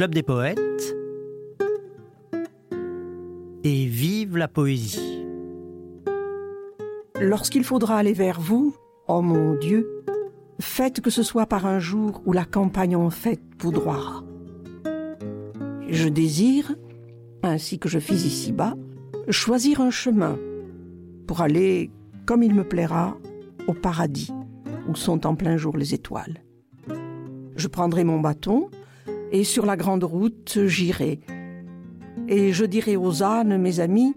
Club des poètes et vive la poésie. Lorsqu'il faudra aller vers vous, oh mon Dieu, faites que ce soit par un jour où la campagne en fête poudroira. Je désire, ainsi que je fis ici-bas, choisir un chemin pour aller, comme il me plaira, au paradis, où sont en plein jour les étoiles. Je prendrai mon bâton, et sur la grande route, j'irai. Et je dirai aux ânes, mes amis,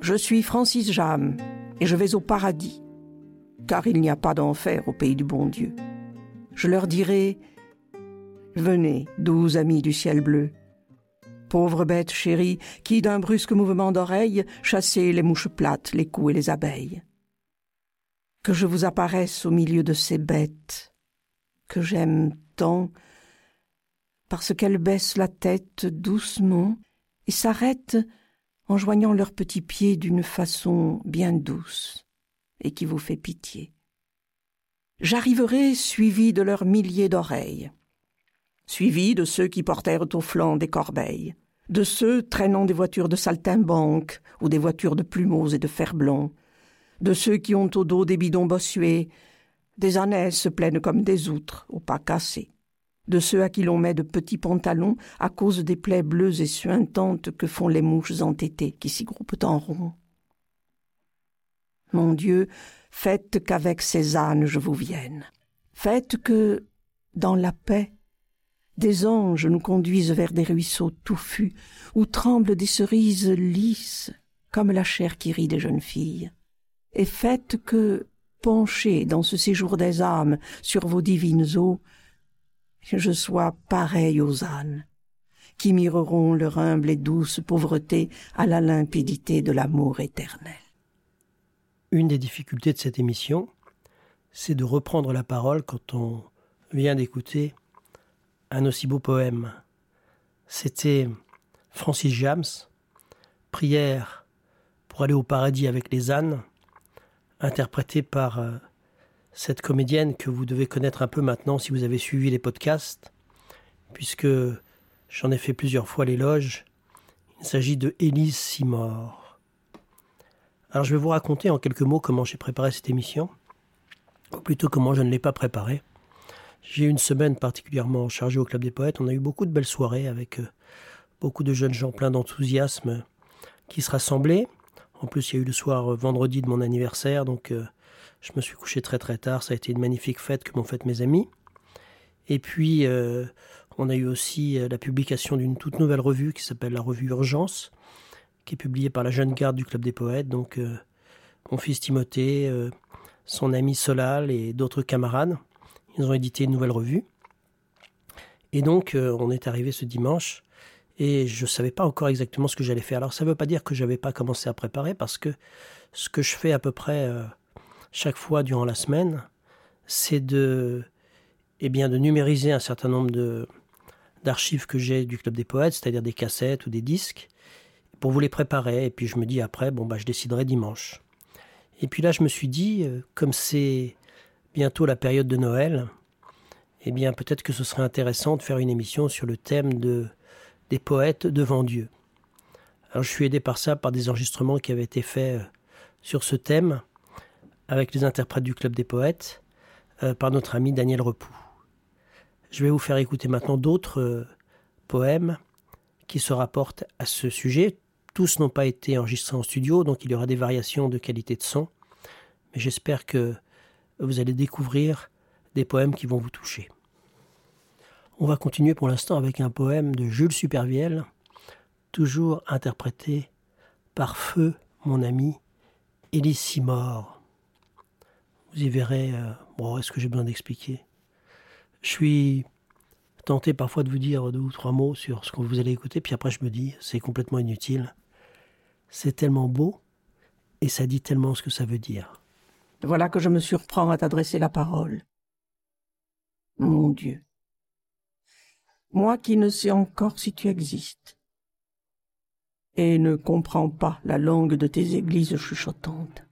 je suis Francis Jam, et je vais au paradis, car il n'y a pas d'enfer au pays du bon Dieu. Je leur dirai, venez, doux amis du ciel bleu, pauvre bête chérie, qui d'un brusque mouvement d'oreille chassez les mouches plates, les coups et les abeilles. Que je vous apparaisse au milieu de ces bêtes, que j'aime tant, parce qu'elles baissent la tête doucement et s'arrêtent en joignant leurs petits pieds d'une façon bien douce et qui vous fait pitié. J'arriverai suivi de leurs milliers d'oreilles, suivi de ceux qui portèrent au flanc des corbeilles, de ceux traînant des voitures de saltimbanque ou des voitures de plumeaux et de fer-blanc, de ceux qui ont au dos des bidons bossués, des ânesses pleines comme des outres aux pas cassés, de ceux à qui l'on met de petits pantalons à cause des plaies bleues et suintantes que font les mouches entêtées qui s'y groupent en rond. Mon Dieu, faites qu'avec ces ânes je vous vienne. Faites que, dans la paix, des anges nous conduisent vers des ruisseaux touffus, où tremblent des cerises lisses, comme la chair qui rit des jeunes filles. Et faites que, penchés dans ce séjour des âmes sur vos divines eaux, je sois pareil aux ânes, qui mireront leur humble et douce pauvreté à la limpidité de l'amour éternel. Une des difficultés de cette émission, c'est de reprendre la parole quand on vient d'écouter un aussi beau poème. C'était Francis James, Prière pour aller au paradis avec les ânes, interprété par euh, cette comédienne que vous devez connaître un peu maintenant si vous avez suivi les podcasts, puisque j'en ai fait plusieurs fois l'éloge. Il s'agit de Élise Simor. Alors je vais vous raconter en quelques mots comment j'ai préparé cette émission, ou plutôt comment je ne l'ai pas préparée. J'ai eu une semaine particulièrement chargée au Club des Poètes. On a eu beaucoup de belles soirées avec euh, beaucoup de jeunes gens pleins d'enthousiasme qui se rassemblaient. En plus, il y a eu le soir euh, vendredi de mon anniversaire, donc euh, je me suis couché très très tard. Ça a été une magnifique fête que m'ont faite mes amis. Et puis, on a eu aussi la publication d'une toute nouvelle revue qui s'appelle la revue Urgence, qui est publiée par la jeune garde du Club des Poètes. Donc, mon fils Timothée, son ami Solal et d'autres camarades. Ils ont édité une nouvelle revue. Et donc, euh, on est arrivé ce dimanche et je ne savais pas encore exactement ce que j'allais faire. Alors, ça ne veut pas dire que je n'avais pas commencé à préparer parce que ce que je fais à peu près euh, chaque fois durant la semaine, c'est de, eh bien, de numériser un certain nombre de, d'archives que j'ai du Club des Poètes, c'est-à-dire des cassettes ou des disques, pour vous les préparer. Et puis je me dis après, bon, bah, je déciderai dimanche. Et puis là, je me suis dit, euh, comme c'est bientôt la période de Noël, eh bien peut-être que ce serait intéressant de faire une émission sur le thème de, des poètes devant Dieu. Alors je suis aidé par ça, par des enregistrements qui avaient été faits euh, sur ce thème avec les interprètes du Club des Poètes, euh, par notre ami Daniel Repoux. Je vais vous faire écouter maintenant d'autres euh, poèmes qui se rapportent à ce sujet. Tous n'ont pas été enregistrés en studio, donc il y aura des variations de qualité de son. Mais j'espère que vous allez découvrir des poèmes qui vont vous toucher. On va continuer pour l'instant avec un poème de Jules Supervielle, toujours interprété par Feu, mon ami, Simor. Vous y verrez, euh, bon, est-ce que j'ai besoin d'expliquer? Je suis tenté parfois de vous dire deux ou trois mots sur ce que vous allez écouter, puis après je me dis, c'est complètement inutile. C'est tellement beau, et ça dit tellement ce que ça veut dire. Voilà que je me surprends à t'adresser la parole. Mon Dieu. Moi qui ne sais encore si tu existes et ne comprends pas la langue de tes églises chuchotantes.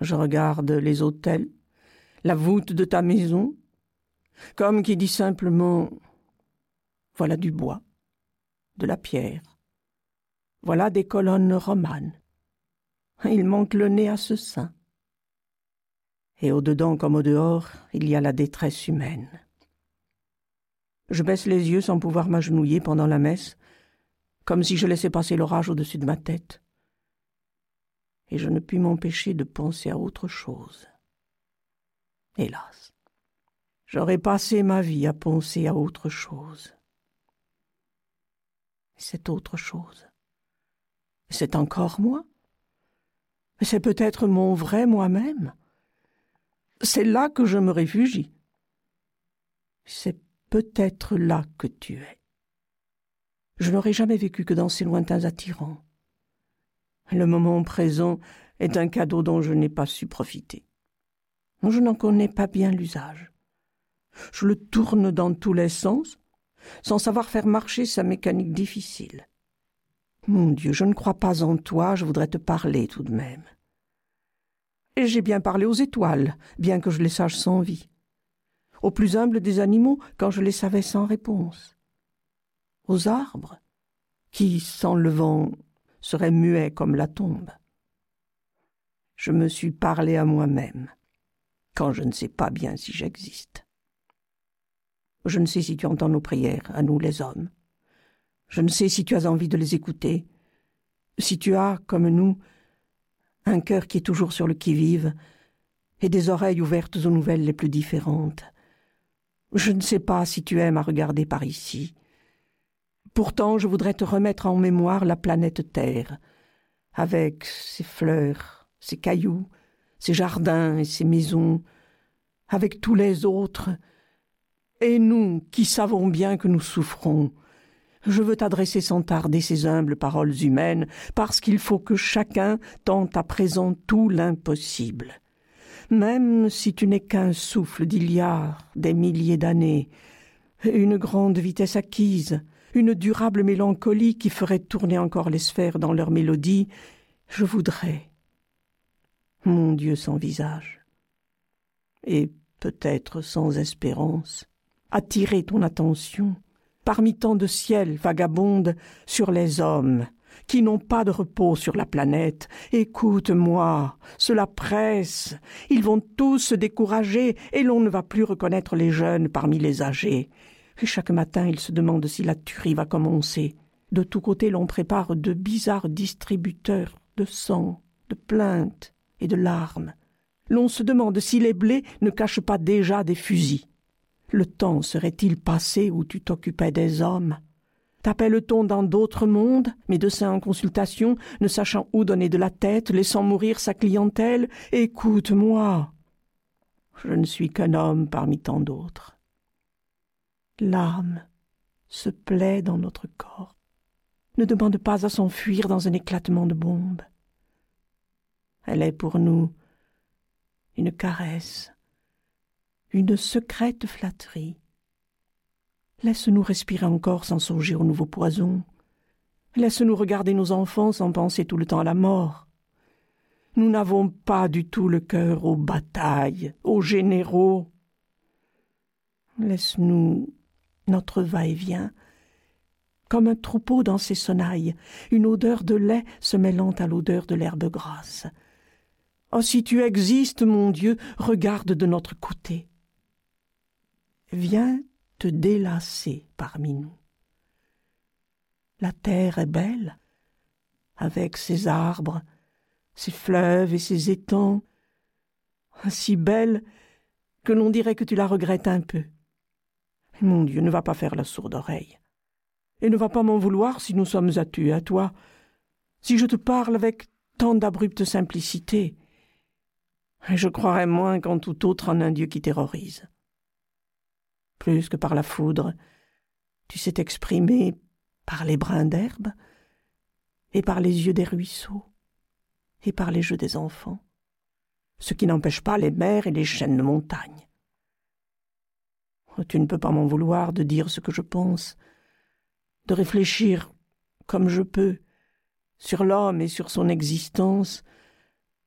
Je regarde les autels, la voûte de ta maison, comme qui dit simplement voilà du bois, de la pierre, voilà des colonnes romanes. Il manque le nez à ce sein. Et au-dedans comme au-dehors, il y a la détresse humaine. Je baisse les yeux sans pouvoir m'agenouiller pendant la messe, comme si je laissais passer l'orage au-dessus de ma tête. Et je ne puis m'empêcher de penser à autre chose. Hélas, j'aurais passé ma vie à penser à autre chose. C'est autre chose. C'est encore moi. C'est peut-être mon vrai moi-même. C'est là que je me réfugie. C'est peut-être là que tu es. Je n'aurais jamais vécu que dans ces lointains attirants. Le moment présent est un cadeau dont je n'ai pas su profiter. Je n'en connais pas bien l'usage. Je le tourne dans tous les sens, sans savoir faire marcher sa mécanique difficile. Mon Dieu, je ne crois pas en toi, je voudrais te parler tout de même. Et j'ai bien parlé aux étoiles, bien que je les sache sans vie. Aux plus humbles des animaux, quand je les savais sans réponse. Aux arbres, qui, sans seraient muets comme la tombe. Je me suis parlé à moi-même, quand je ne sais pas bien si j'existe. Je ne sais si tu entends nos prières, à nous les hommes. Je ne sais si tu as envie de les écouter, si tu as, comme nous, un cœur qui est toujours sur le qui-vive, et des oreilles ouvertes aux nouvelles les plus différentes. Je ne sais pas si tu aimes à regarder par ici. Pourtant, je voudrais te remettre en mémoire la planète Terre, avec ses fleurs, ses cailloux, ses jardins et ses maisons, avec tous les autres, et nous qui savons bien que nous souffrons, je veux t'adresser sans tarder ces humbles paroles humaines, parce qu'il faut que chacun tente à présent tout l'impossible. Même si tu n'es qu'un souffle d'il des milliers d'années, une grande vitesse acquise, une durable mélancolie qui ferait tourner encore les sphères dans leur mélodie, je voudrais, mon Dieu sans visage, et peut-être sans espérance, attirer ton attention parmi tant de ciels vagabondes sur les hommes qui n'ont pas de repos sur la planète. Écoute-moi, cela presse. Ils vont tous se décourager et l'on ne va plus reconnaître les jeunes parmi les âgés. Et chaque matin, ils se demandent si la tuerie va commencer. De tous côtés, l'on prépare de bizarres distributeurs de sang, de plaintes et de larmes. L'on se demande si les blés ne cachent pas déjà des fusils. Le temps serait-il passé où tu t'occupais des hommes? T'appelle-t-on dans d'autres mondes, médecin en consultation, ne sachant où donner de la tête, laissant mourir sa clientèle? Écoute-moi. Je ne suis qu'un homme parmi tant d'autres. L'âme se plaît dans notre corps, ne demande pas à s'enfuir dans un éclatement de bombe. Elle est pour nous une caresse, une secrète flatterie. Laisse-nous respirer encore sans songer au nouveau poison. Laisse-nous regarder nos enfants sans penser tout le temps à la mort. Nous n'avons pas du tout le cœur aux batailles, aux généraux. Laisse-nous notre va-et-vient, comme un troupeau dans ses sonnailles, une odeur de lait se mêlant à l'odeur de l'herbe grasse. Oh, si tu existes, mon Dieu, regarde de notre côté viens te délasser parmi nous. La terre est belle, avec ses arbres, ses fleuves et ses étangs, si belle que l'on dirait que tu la regrettes un peu. Mon Dieu, ne va pas faire la sourde oreille. Et ne va pas m'en vouloir si nous sommes à tu à toi, si je te parle avec tant d'abrupte simplicité. Et je croirais moins qu'en tout autre en un Dieu qui terrorise plus que par la foudre. Tu sais t'exprimer par les brins d'herbe, et par les yeux des ruisseaux, et par les jeux des enfants, ce qui n'empêche pas les mers et les chaînes de montagne. Tu ne peux pas m'en vouloir de dire ce que je pense, de réfléchir comme je peux sur l'homme et sur son existence,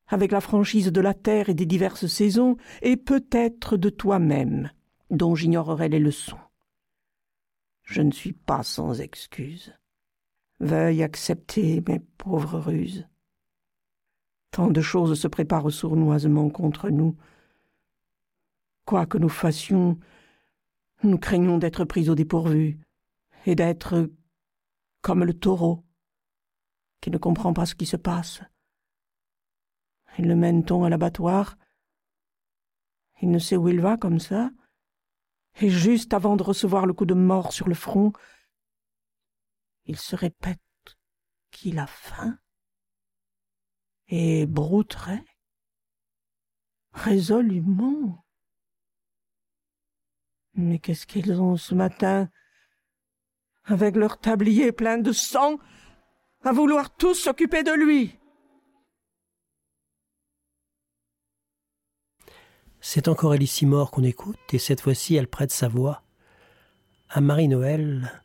avec la franchise de la terre et des diverses saisons, et peut-être de toi-même, dont j'ignorerais les leçons. Je ne suis pas sans excuse. Veuille accepter mes pauvres ruses. Tant de choses se préparent sournoisement contre nous. Quoi que nous fassions, nous craignons d'être pris au dépourvu et d'être comme le taureau qui ne comprend pas ce qui se passe. Il le mène-t-on à l'abattoir Il ne sait où il va comme ça Et juste avant de recevoir le coup de mort sur le front, il se répète qu'il a faim et brouterait résolument. Mais qu'est-ce qu'ils ont ce matin? Avec leur tablier plein de sang, à vouloir tous s'occuper de lui. C'est encore Ellie mort qu'on écoute, et cette fois-ci elle prête sa voix à Marie-Noël,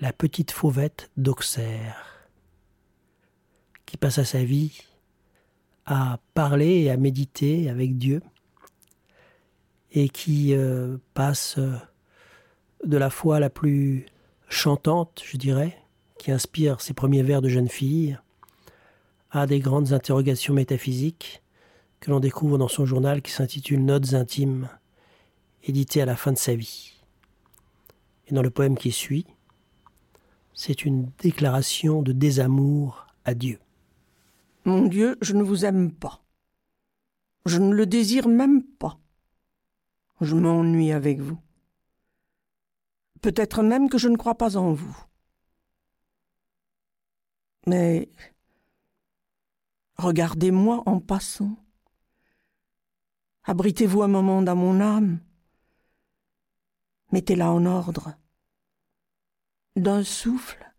la petite fauvette d'Auxerre, qui passa sa vie à parler et à méditer avec Dieu, et qui euh, passe euh, de la foi la plus chantante, je dirais, qui inspire ses premiers vers de jeune fille, à des grandes interrogations métaphysiques que l'on découvre dans son journal qui s'intitule Notes intimes, édité à la fin de sa vie. Et dans le poème qui suit, c'est une déclaration de désamour à Dieu. Mon Dieu, je ne vous aime pas. Je ne le désire même pas. Je m'ennuie avec vous. Peut-être même que je ne crois pas en vous. Mais regardez-moi en passant. Abritez-vous un moment dans mon âme. Mettez-la en ordre. D'un souffle,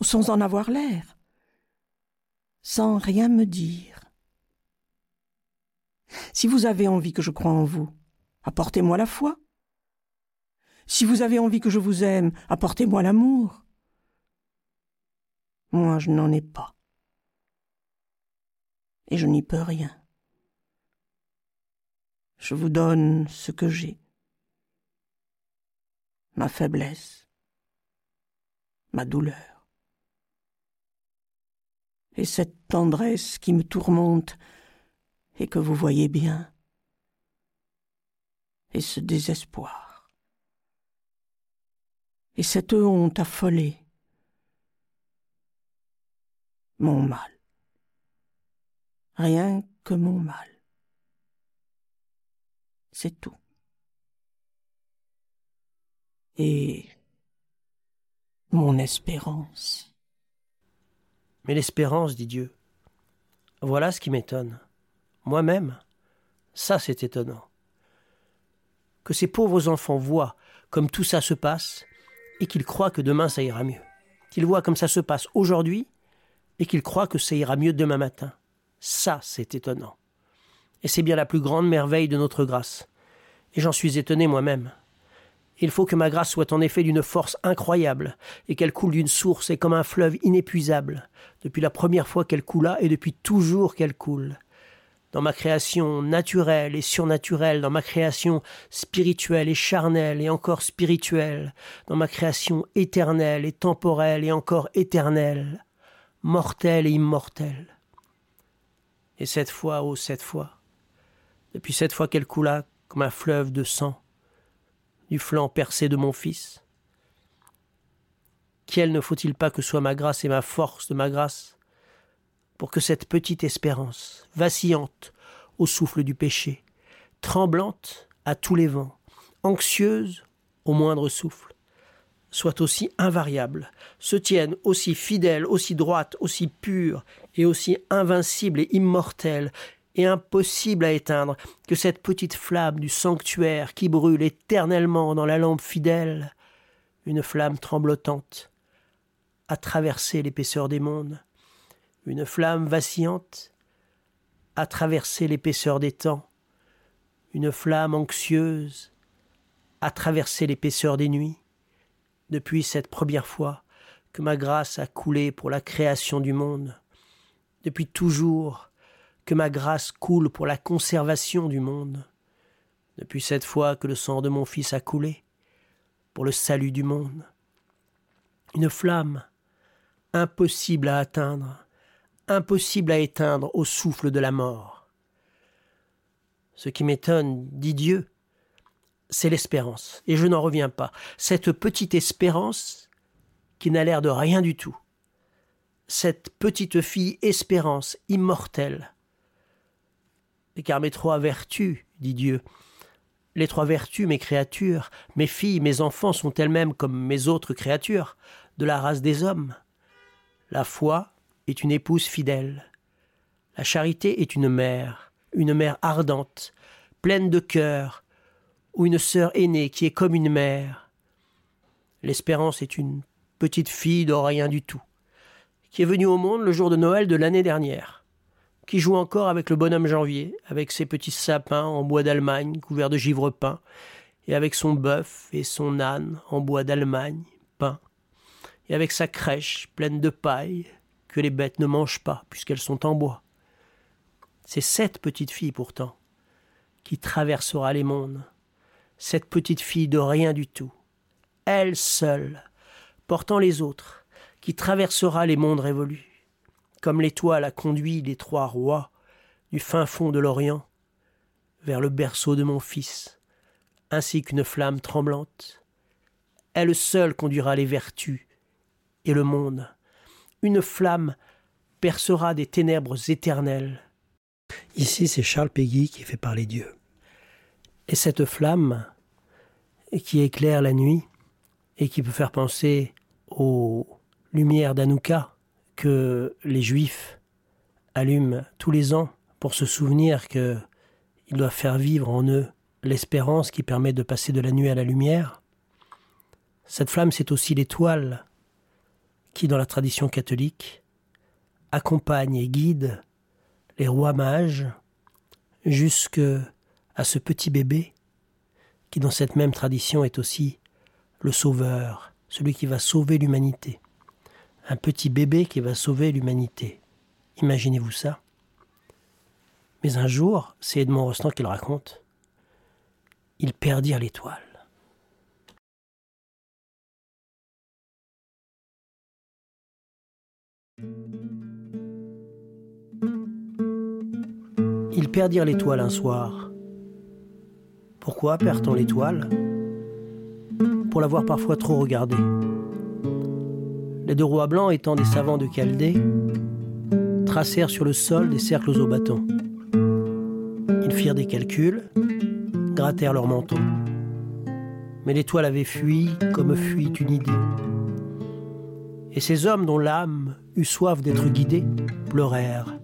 sans en avoir l'air, sans rien me dire. Si vous avez envie que je croie en vous, apportez-moi la foi. Si vous avez envie que je vous aime, apportez-moi l'amour. Moi, je n'en ai pas. Et je n'y peux rien. Je vous donne ce que j'ai. Ma faiblesse. Ma douleur. Et cette tendresse qui me tourmente et que vous voyez bien. Et ce désespoir et cette honte affolée. Mon mal. Rien que mon mal. C'est tout. Et mon espérance. Mais l'espérance, dit Dieu, voilà ce qui m'étonne. Moi-même, ça c'est étonnant. Que ces pauvres enfants voient comme tout ça se passe et qu'il croit que demain ça ira mieux. Qu'il voit comme ça se passe aujourd'hui et qu'il croit que ça ira mieux demain matin. Ça, c'est étonnant. Et c'est bien la plus grande merveille de notre grâce. Et j'en suis étonné moi-même. Il faut que ma grâce soit en effet d'une force incroyable, et qu'elle coule d'une source et comme un fleuve inépuisable, depuis la première fois qu'elle coula et depuis toujours qu'elle coule dans ma création naturelle et surnaturelle, dans ma création spirituelle et charnelle et encore spirituelle, dans ma création éternelle et temporelle et encore éternelle, mortelle et immortelle. Et cette fois, oh cette fois, depuis cette fois qu'elle coula comme un fleuve de sang, du flanc percé de mon Fils, quelle ne faut-il pas que soit ma grâce et ma force de ma grâce pour que cette petite espérance, vacillante au souffle du péché, tremblante à tous les vents, anxieuse au moindre souffle, soit aussi invariable, se tienne aussi fidèle, aussi droite, aussi pure et aussi invincible et immortelle et impossible à éteindre que cette petite flamme du sanctuaire qui brûle éternellement dans la lampe fidèle, une flamme tremblotante, à traverser l'épaisseur des mondes, une flamme vacillante, a traversé l'épaisseur des temps, une flamme anxieuse, a traversé l'épaisseur des nuits, depuis cette première fois que ma grâce a coulé pour la création du monde, depuis toujours que ma grâce coule pour la conservation du monde, depuis cette fois que le sang de mon Fils a coulé, pour le salut du monde. Une flamme impossible à atteindre, impossible à éteindre au souffle de la mort. Ce qui m'étonne, dit Dieu, c'est l'espérance, et je n'en reviens pas. Cette petite espérance qui n'a l'air de rien du tout. Cette petite fille espérance immortelle. Car mes trois vertus, dit Dieu, les trois vertus, mes créatures, mes filles, mes enfants sont elles-mêmes comme mes autres créatures, de la race des hommes. La foi est une épouse fidèle. La charité est une mère, une mère ardente, pleine de cœur, ou une sœur aînée qui est comme une mère. L'espérance est une petite fille de rien du tout, qui est venue au monde le jour de Noël de l'année dernière qui joue encore avec le bonhomme janvier, avec ses petits sapins en bois d'Allemagne couverts de givre peint, et avec son bœuf et son âne en bois d'Allemagne peint, et avec sa crèche pleine de paille que les bêtes ne mangent pas puisqu'elles sont en bois. C'est cette petite fille pourtant qui traversera les mondes, cette petite fille de rien du tout, elle seule, portant les autres, qui traversera les mondes révolus comme l'étoile a conduit les trois rois du fin fond de l'Orient vers le berceau de mon fils, ainsi qu'une flamme tremblante. Elle seule conduira les vertus et le monde. Une flamme percera des ténèbres éternelles. Ici, c'est Charles Péguy qui fait parler Dieu. Et cette flamme, qui éclaire la nuit, et qui peut faire penser aux lumières d'Anouka, que les Juifs allument tous les ans pour se souvenir qu'ils doivent faire vivre en eux l'espérance qui permet de passer de la nuit à la lumière. Cette flamme, c'est aussi l'étoile qui, dans la tradition catholique, accompagne et guide les rois mages jusque à ce petit bébé qui, dans cette même tradition, est aussi le sauveur, celui qui va sauver l'humanité un petit bébé qui va sauver l'humanité. Imaginez-vous ça. Mais un jour, c'est Edmond Rostand qui le raconte, ils perdirent l'étoile. Ils perdirent l'étoile un soir. Pourquoi perd-on l'étoile? Pour l'avoir parfois trop regardée les deux rois blancs étant des savants de Chaldée, tracèrent sur le sol des cercles aux bâtons. Ils firent des calculs, grattèrent leur menton. Mais l'étoile avait fui comme fuit une idée. Et ces hommes dont l'âme eut soif d'être guidée pleurèrent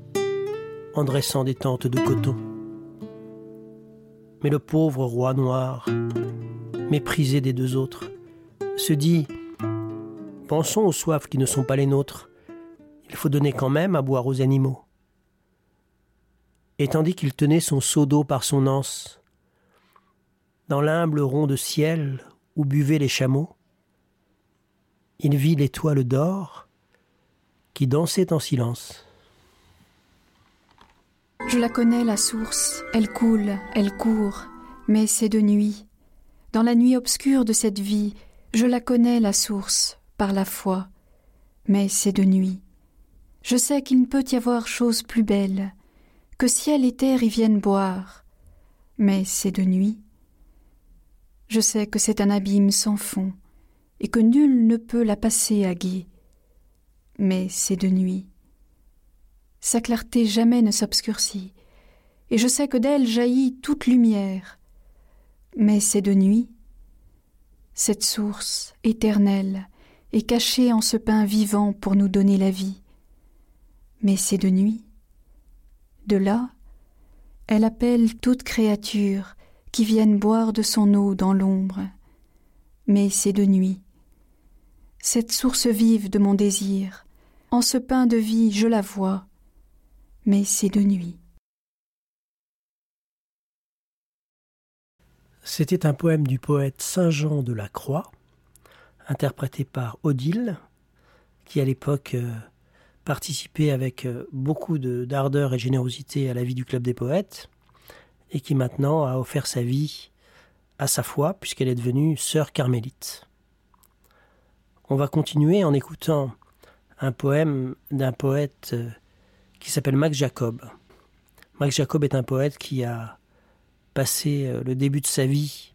en dressant des tentes de coton. Mais le pauvre roi noir, méprisé des deux autres, se dit Pensons aux soifs qui ne sont pas les nôtres. Il faut donner quand même à boire aux animaux. Et tandis qu'il tenait son seau d'eau par son anse, dans l'humble rond de ciel où buvaient les chameaux, il vit l'étoile d'or qui dansait en silence. Je la connais, la source, elle coule, elle court, mais c'est de nuit. Dans la nuit obscure de cette vie, je la connais, la source, par la foi, mais c'est de nuit. Je sais qu'il ne peut y avoir chose plus belle, que ciel et terre y viennent boire, mais c'est de nuit. Je sais que c'est un abîme sans fond, et que nul ne peut la passer à gué, mais c'est de nuit. Sa clarté jamais ne s'obscurcit, et je sais que d'elle jaillit toute lumière, mais c'est de nuit. Cette source éternelle, est cachée en ce pain vivant pour nous donner la vie. Mais c'est de nuit. De là, elle appelle toute créature qui vienne boire de son eau dans l'ombre. Mais c'est de nuit. Cette source vive de mon désir, en ce pain de vie je la vois, mais c'est de nuit. C'était un poème du poète Saint Jean de la Croix, interprété par Odile, qui à l'époque euh, participait avec euh, beaucoup d'ardeur et générosité à la vie du Club des Poètes, et qui maintenant a offert sa vie à sa foi puisqu'elle est devenue sœur carmélite. On va continuer en écoutant un poème d'un poète euh, qui s'appelle Max Jacob. Max Jacob est un poète qui a passé euh, le début de sa vie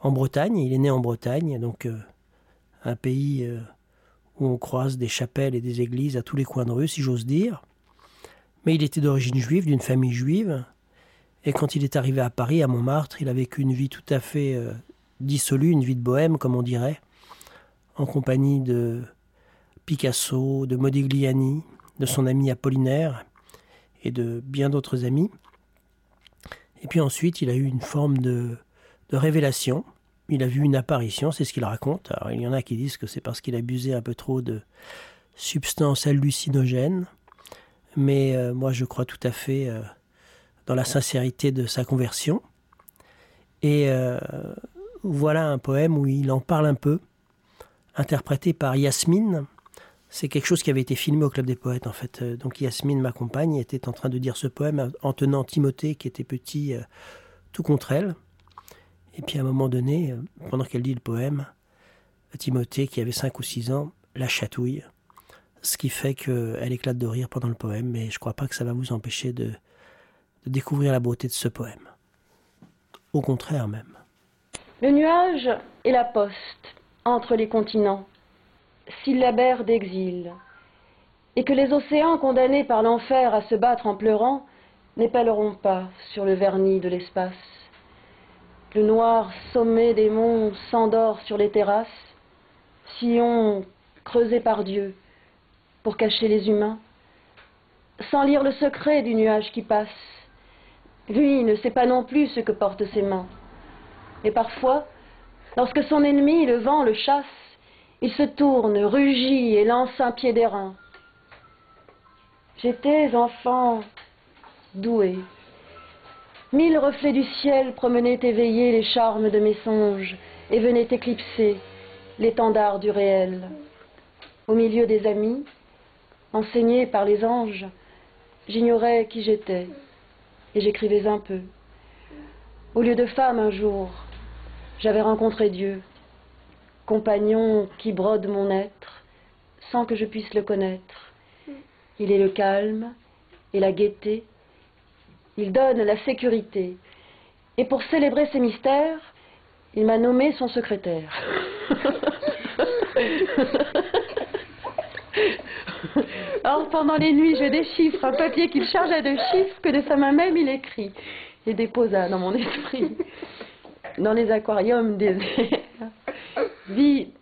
en Bretagne. Il est né en Bretagne, donc euh, un pays où on croise des chapelles et des églises à tous les coins de rue, si j'ose dire. Mais il était d'origine juive, d'une famille juive. Et quand il est arrivé à Paris, à Montmartre, il a vécu une vie tout à fait dissolue, une vie de bohème, comme on dirait en compagnie de Picasso, de Modigliani, de son ami Apollinaire et de bien d'autres amis. Et puis ensuite, il a eu une forme de, révélation. Il a vu une apparition, c'est ce qu'il raconte. Alors, il y en a qui disent que c'est parce qu'il abusait un peu trop de substances hallucinogènes. Mais euh, moi, je crois tout à fait euh, dans la sincérité de sa conversion. Et euh, voilà un poème où il en parle un peu interprété par Yasmine. C'est quelque chose qui avait été filmé au Club des Poètes, en fait. Euh, donc Yasmine, ma compagne, était en train de dire ce poème en tenant Timothée, qui était petit, euh, tout contre elle. Et puis à un moment donné, euh, pendant qu'elle dit le poème, Timothée, qui avait 5 ou 6 ans, la chatouille. Ce qui fait qu'elle éclate de rire pendant le poème, mais je ne crois pas que ça va vous empêcher de, de découvrir la beauté de ce poème. Au contraire même. Le nuage et la poste entre les continents, syllabaires d'exil, et que les océans condamnés par l'enfer à se battre en pleurant n'épelleront pas sur le vernis de l'espace. Le noir sommet des monts s'endort sur les terrasses, sillon creusé par Dieu pour cacher les humains, sans lire le secret du nuage qui passe. Lui ne sait pas non plus ce que portent ses mains. Et parfois, Lorsque son ennemi, le vent, le chasse, il se tourne, rugit et lance un pied d'airain. J'étais enfant doué. Mille reflets du ciel promenaient éveiller les charmes de mes songes et venaient éclipser l'étendard du réel. Au milieu des amis, enseigné par les anges, j'ignorais qui j'étais et j'écrivais un peu. Au lieu de femme un jour, j'avais rencontré Dieu, compagnon qui brode mon être sans que je puisse le connaître. Il est le calme et la gaieté. Il donne la sécurité. Et pour célébrer ces mystères, il m'a nommé son secrétaire. Or, pendant les nuits, je déchiffre un papier qu'il chargea de chiffres que de sa main même il écrit et déposa dans mon esprit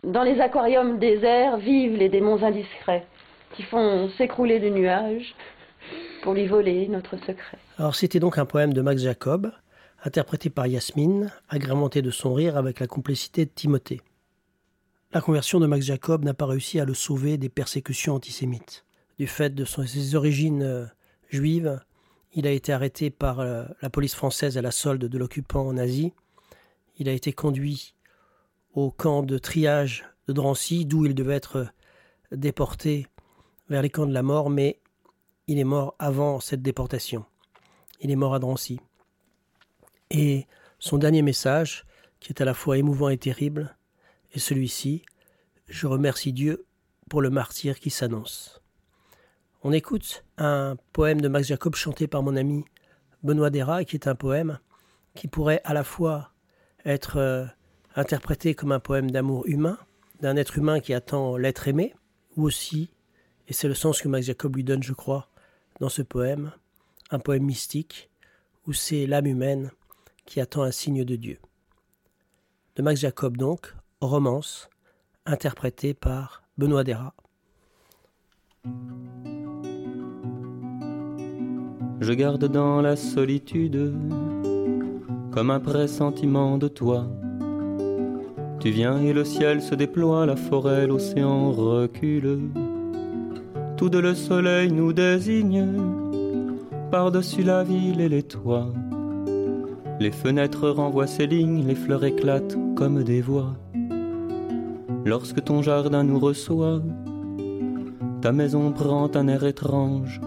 dans les aquariums déserts, vivent les démons indiscrets qui font s'écrouler du nuage pour lui voler notre secret. Alors c'était donc un poème de Max Jacob, interprété par Yasmine, agrémenté de son rire avec la complicité de Timothée. La conversion de Max Jacob n'a pas réussi à le sauver des persécutions antisémites. Du fait de ses origines euh, juives, il a été arrêté par euh, la police française à la solde de l'occupant nazi il a été conduit au camp de triage de Drancy, d'où il devait être déporté vers les camps de la mort, mais il est mort avant cette déportation. Il est mort à Drancy. Et son dernier message, qui est à la fois émouvant et terrible, est celui-ci Je remercie Dieu pour le martyr qui s'annonce. On écoute un poème de Max Jacob chanté par mon ami Benoît Dera, qui est un poème qui pourrait à la fois être euh, interprété comme un poème d'amour humain, d'un être humain qui attend l'être aimé, ou aussi, et c'est le sens que Max Jacob lui donne, je crois, dans ce poème, un poème mystique, où c'est l'âme humaine qui attend un signe de Dieu. De Max Jacob donc, romance, interprétée par Benoît Dera. Je garde dans la solitude comme un pressentiment de toi. Tu viens et le ciel se déploie, la forêt, l'océan recule. Tout de le soleil nous désigne, par-dessus la ville et les toits. Les fenêtres renvoient ses lignes, les fleurs éclatent comme des voix. Lorsque ton jardin nous reçoit, ta maison prend un air étrange.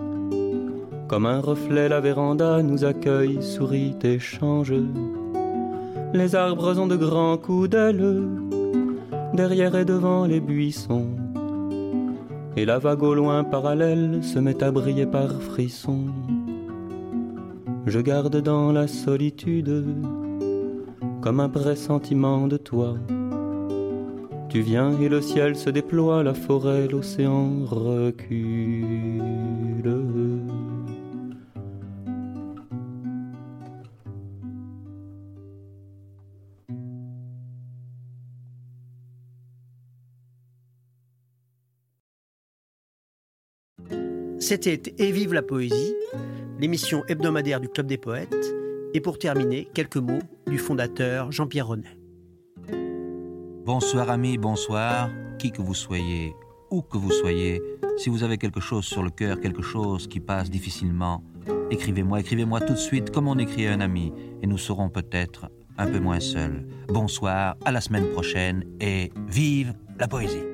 Comme un reflet, la véranda nous accueille, sourit, échange. Les arbres ont de grands coups d'ailes, derrière et devant les buissons. Et la vague au loin parallèle se met à briller par frissons. Je garde dans la solitude comme un pressentiment de toi. Tu viens et le ciel se déploie, la forêt, l'océan recule. C'était Et vive la poésie, l'émission hebdomadaire du Club des poètes. Et pour terminer, quelques mots du fondateur Jean-Pierre Renet. Bonsoir amis, bonsoir, qui que vous soyez, où que vous soyez, si vous avez quelque chose sur le cœur, quelque chose qui passe difficilement, écrivez-moi, écrivez-moi tout de suite comme on écrit à un ami, et nous serons peut-être un peu moins seuls. Bonsoir, à la semaine prochaine, et vive la poésie.